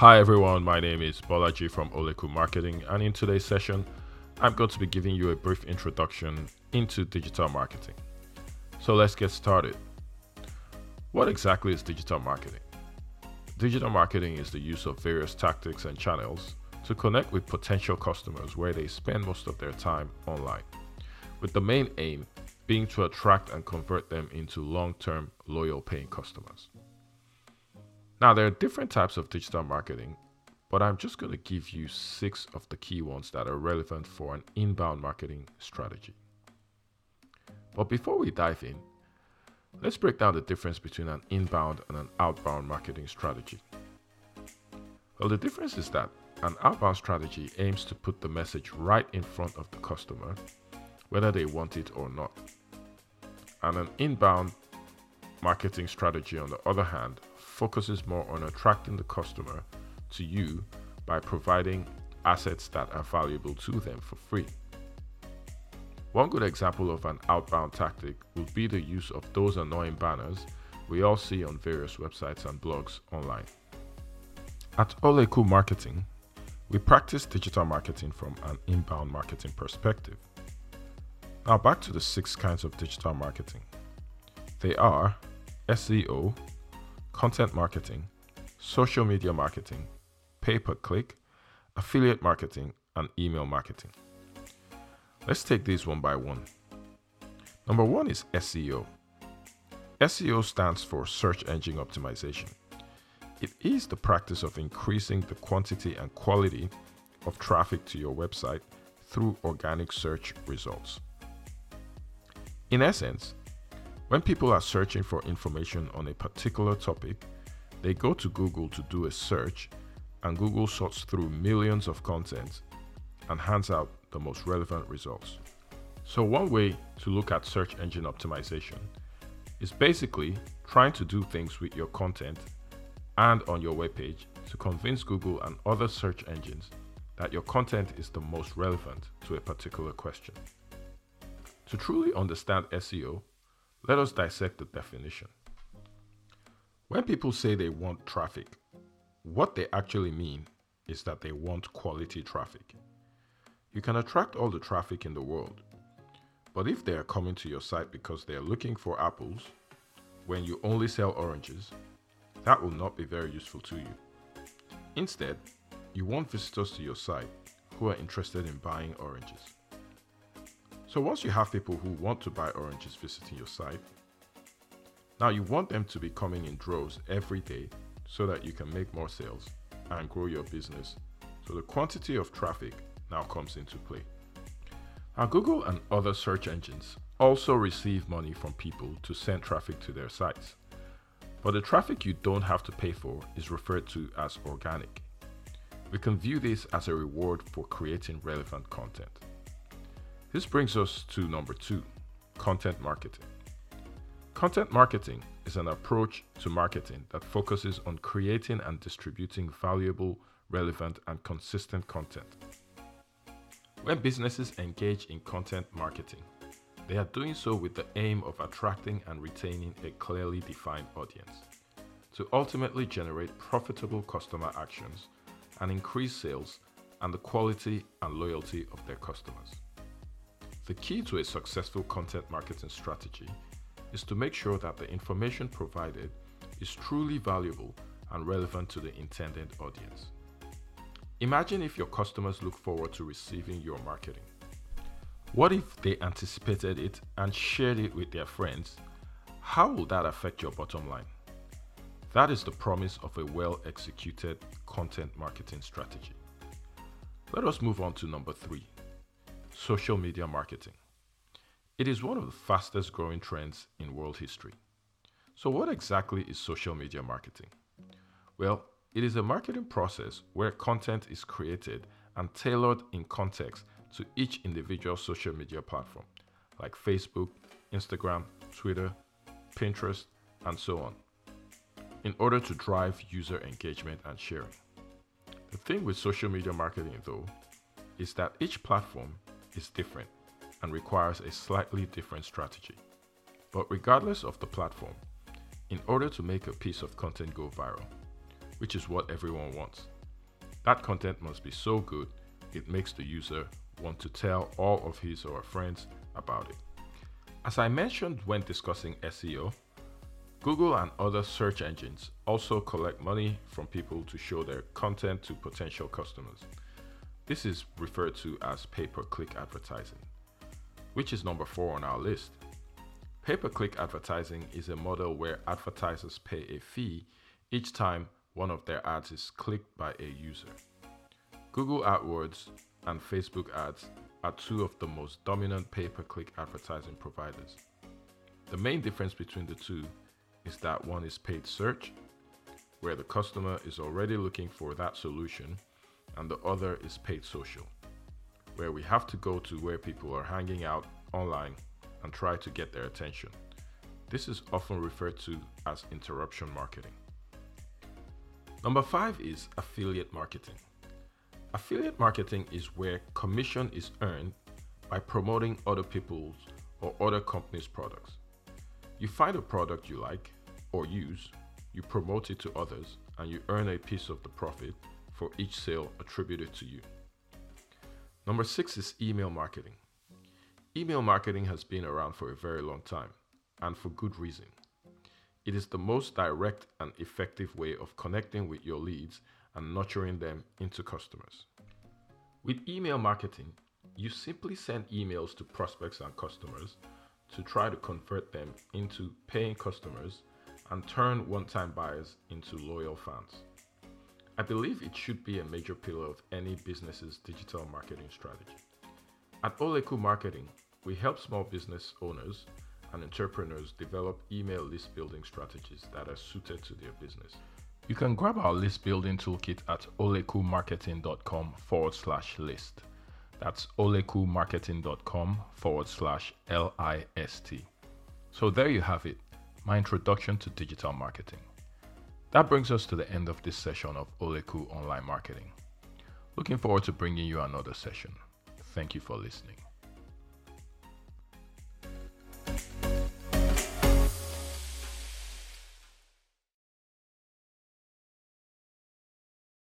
Hi everyone, my name is Bolaji from Oleku Marketing, and in today's session, I'm going to be giving you a brief introduction into digital marketing. So let's get started. What exactly is digital marketing? Digital marketing is the use of various tactics and channels to connect with potential customers where they spend most of their time online, with the main aim being to attract and convert them into long term loyal paying customers. Now, there are different types of digital marketing, but I'm just going to give you six of the key ones that are relevant for an inbound marketing strategy. But before we dive in, let's break down the difference between an inbound and an outbound marketing strategy. Well, the difference is that an outbound strategy aims to put the message right in front of the customer, whether they want it or not. And an inbound marketing strategy, on the other hand, focuses more on attracting the customer to you by providing assets that are valuable to them for free. One good example of an outbound tactic would be the use of those annoying banners we all see on various websites and blogs online. At Oleku Marketing, we practice digital marketing from an inbound marketing perspective. Now, back to the six kinds of digital marketing. They are SEO, content marketing, social media marketing, pay per click, affiliate marketing, and email marketing. Let's take these one by one. Number one is SEO. SEO stands for Search Engine Optimization. It is the practice of increasing the quantity and quality of traffic to your website through organic search results. In essence, when people are searching for information on a particular topic, they go to Google to do a search, and Google sorts through millions of content and hands out the most relevant results. So, one way to look at search engine optimization is basically trying to do things with your content and on your webpage to convince Google and other search engines that your content is the most relevant to a particular question. To truly understand SEO, let us dissect the definition. When people say they want traffic, what they actually mean is that they want quality traffic. You can attract all the traffic in the world, but if they are coming to your site because they are looking for apples when you only sell oranges, that will not be very useful to you. Instead, you want visitors to your site who are interested in buying oranges. So once you have people who want to buy oranges visiting your site, now you want them to be coming in droves every day so that you can make more sales and grow your business. So the quantity of traffic now comes into play. Now Google and other search engines also receive money from people to send traffic to their sites. But the traffic you don't have to pay for is referred to as organic. We can view this as a reward for creating relevant content. This brings us to number two content marketing. Content marketing is an approach to marketing that focuses on creating and distributing valuable, relevant, and consistent content. When businesses engage in content marketing, they are doing so with the aim of attracting and retaining a clearly defined audience to ultimately generate profitable customer actions and increase sales and the quality and loyalty of their customers. The key to a successful content marketing strategy is to make sure that the information provided is truly valuable and relevant to the intended audience. Imagine if your customers look forward to receiving your marketing. What if they anticipated it and shared it with their friends? How will that affect your bottom line? That is the promise of a well executed content marketing strategy. Let us move on to number three social media marketing. It is one of the fastest growing trends in world history. So, what exactly is social media marketing? Well, it is a marketing process where content is created and tailored in context to each individual social media platform, like Facebook, Instagram, Twitter, Pinterest, and so on, in order to drive user engagement and sharing. The thing with social media marketing, though, is that each platform is different and requires a slightly different strategy. But regardless of the platform, in order to make a piece of content go viral, which is what everyone wants. That content must be so good it makes the user want to tell all of his or her friends about it. As I mentioned when discussing SEO, Google and other search engines also collect money from people to show their content to potential customers. This is referred to as pay per click advertising, which is number four on our list. Pay per click advertising is a model where advertisers pay a fee each time one of their ads is clicked by a user. Google AdWords and Facebook ads are two of the most dominant pay per click advertising providers. The main difference between the two is that one is paid search, where the customer is already looking for that solution, and the other is paid social, where we have to go to where people are hanging out online and try to get their attention. This is often referred to as interruption marketing. Number five is affiliate marketing. Affiliate marketing is where commission is earned by promoting other people's or other companies' products. You find a product you like or use, you promote it to others, and you earn a piece of the profit for each sale attributed to you. Number six is email marketing. Email marketing has been around for a very long time, and for good reason. It is the most direct and effective way of connecting with your leads and nurturing them into customers. With email marketing, you simply send emails to prospects and customers to try to convert them into paying customers and turn one time buyers into loyal fans. I believe it should be a major pillar of any business's digital marketing strategy. At Oleku Marketing, we help small business owners and entrepreneurs develop email list building strategies that are suited to their business. You can grab our list building toolkit at olekumarketing.com forward slash list. That's olekumarketing.com forward slash L I S T. So there you have it, my introduction to digital marketing. That brings us to the end of this session of Oleku Online Marketing. Looking forward to bringing you another session. Thank you for listening.